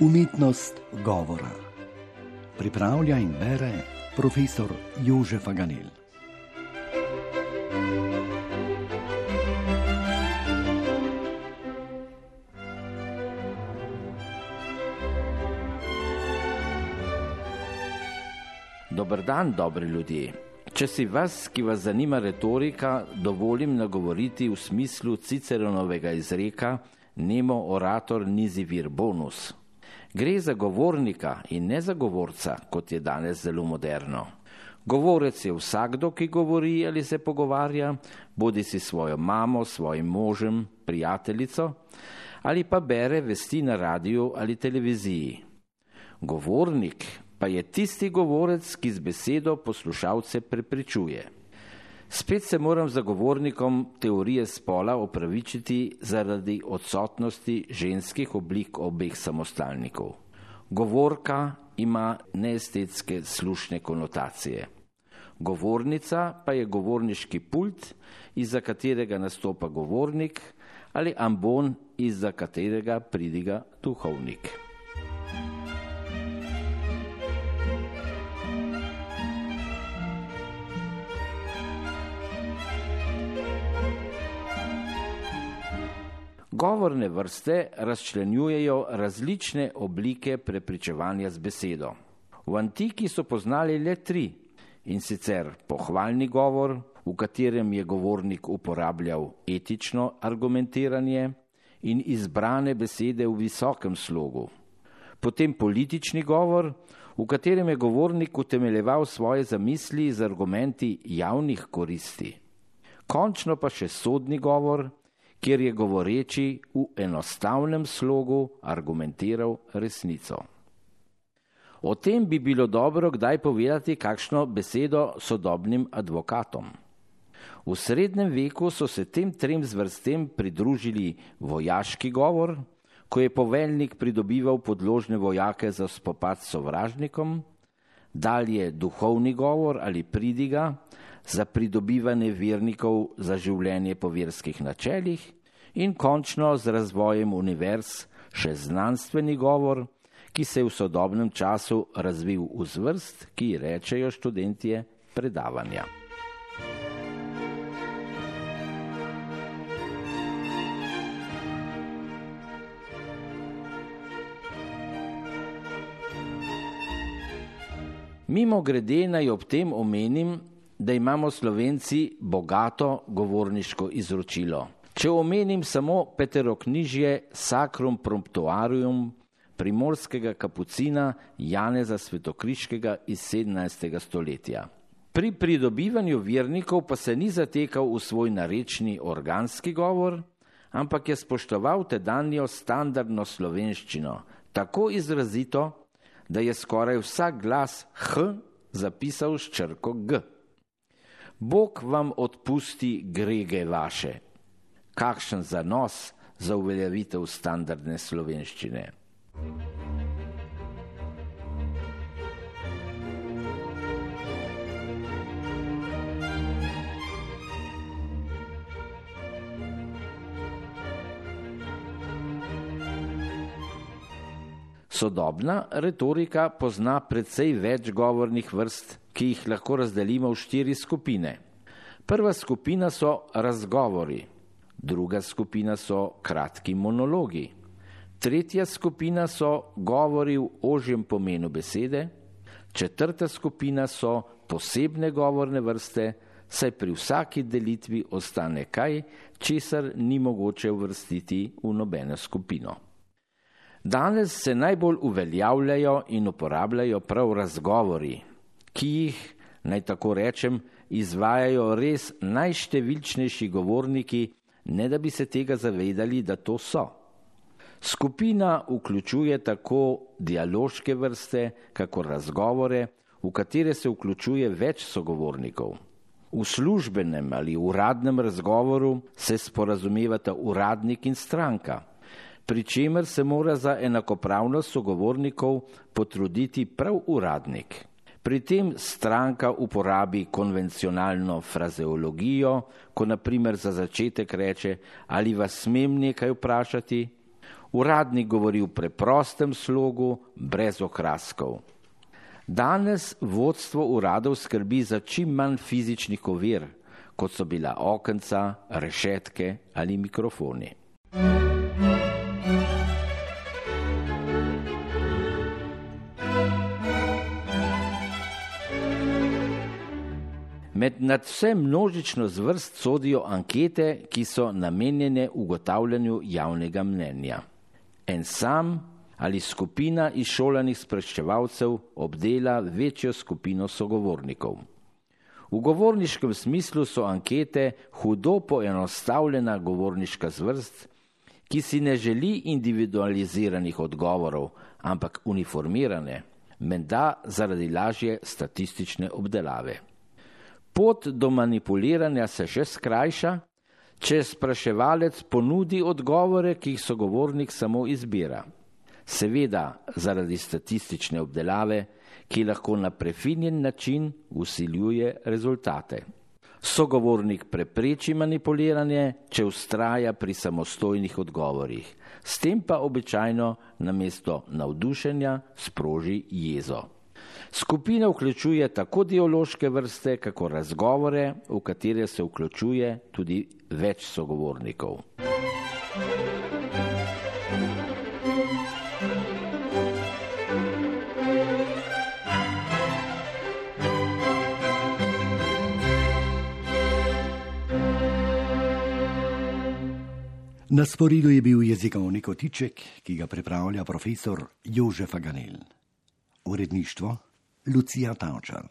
Umetnost govora. Pripravlja in bere profesor Jožef Aganel. Dober dan, dobri ljudje. Če si vas, ki vas zanima retorika, dovolim nagovoriti v smislu Ciceronovega izreka Nemo orator nisi vir bonus. Gre za govornika in ne za govorca, kot je danes zelo moderno. Govorec je vsakdo, ki govori ali se pogovarja, bodi si svojo mamo, svojim možem, prijateljico ali pa bere vesti na radiju ali televiziji. Govornik pa je tisti govorec, ki z besedo poslušalce prepričuje. Spet se moram zagovornikom teorije spola opravičiti zaradi odsotnosti ženskih oblik obeh samostalnikov. Govorka ima neestetske slušne konotacije. Govornica pa je govorniški pult, iza katerega nastopa govornik, ali ambon, iza katerega pridiga duhovnik. Govorne vrste razčlenjujejo različne oblike prepričevanja z besedo. V antiki so poznali le tri in sicer pohvalni govor, v katerem je govornik uporabljal etično argumentiranje in izbrane besede v visokem slogu, potem politični govor, v katerem je govornik utemeljeval svoje zamisli z argumenti javnih koristi, končno pa še sodni govor, kjer je govoreči v enostavnem slogu argumentiral resnico. O tem bi bilo dobro kdaj povedati kakšno besedo sodobnim advokatom. V srednjem veku so se tem trem zvrstem pridružili vojaški govor, ko je poveljnik pridobival podložne vojake za spopad s sovražnikom, dalje duhovni govor ali pridiga, za pridobivanje vernikov za življenje po verskih načelih in končno z razvojem univerz še znanstveni govor, ki se je v sodobnem času razvil v zvrst, ki rečejo študentje predavanja. Mimo grede naj ob tem omenim, da imamo slovenci bogato govorniško izročilo. Če omenim samo peteroknižje Sacrum Promptuarium primorskega kapucina Janeza Svetokriškega iz 17. stoletja. Pri pridobivanju vernikov pa se ni zatekal v svoj narečni organski govor, ampak je spoštoval tedanjo standardno slovenščino, tako izrazito, da je skoraj vsak glas H zapisal s črko G. Bog vam odpusti grege vaše. Kakšen zanos za uveljavitev standardne slovenščine. Sodobna retorika pozna precej več govornih vrst, ki jih lahko razdelimo v štiri skupine. Prva skupina so razgovori, druga skupina so kratki monologi, tretja skupina so govori v ožjem pomenu besede, četrta skupina so posebne govorne vrste, saj pri vsaki delitvi ostane kaj, česar ni mogoče uvrstiti v nobeno skupino. Danes se najbolj uveljavljajo in uporabljajo prav razgovori, ki jih, naj tako rečem, izvajajo res najštevilčnejši govorniki, ne da bi se tega zavedali, da to so. Skupina vključuje tako dialoške vrste, kako razgovore, v katere se vključuje več sogovornikov. V službenem ali uradnem razgovoru se sporazumevata uradnik in stranka, pri čemer se mora za enakopravnost sogovornikov potruditi prav uradnik. Pri tem stranka uporabi konvencionalno frazeologijo, ko naprimer za začetek reče: Ali vas smem nekaj vprašati? Uradnik govori v preprostem slogu, brez okraskov. Danes vodstvo uradov skrbi za čim manj fizičnih ovir, kot so bila okenca, rešetke ali mikrofoni. Med nadvse množično zvrst sodijo ankete, ki so namenjene ugotavljanju javnega mnenja. En sam ali skupina izšolanih spraševalcev obdela večjo skupino sogovornikov. V govorniškem smislu so ankete hudo poenostavljena govorniška zvrst, ki si ne želi individualiziranih odgovorov, ampak uniformirane, menda zaradi lažje statistične obdelave. Pot do manipuliranja se še skrajša, če spraševalec ponudi odgovore, ki jih sogovornik samo izbira. Seveda zaradi statistične obdelave, ki lahko na prefinjen način usiljuje rezultate. Sogovornik prepreči manipuliranje, če ustraja pri samostojnih odgovorih, s tem pa običajno namesto navdušenja sproži jezo. Skupina vključuje tako dialoške vrste, kako razgovore, v katere se vključuje tudi več sogovornikov. Na sporidu je bil jezikovni kotiček, ki ga pripravlja profesor Jožef Aganel. Uredništvo Lucia Townshend.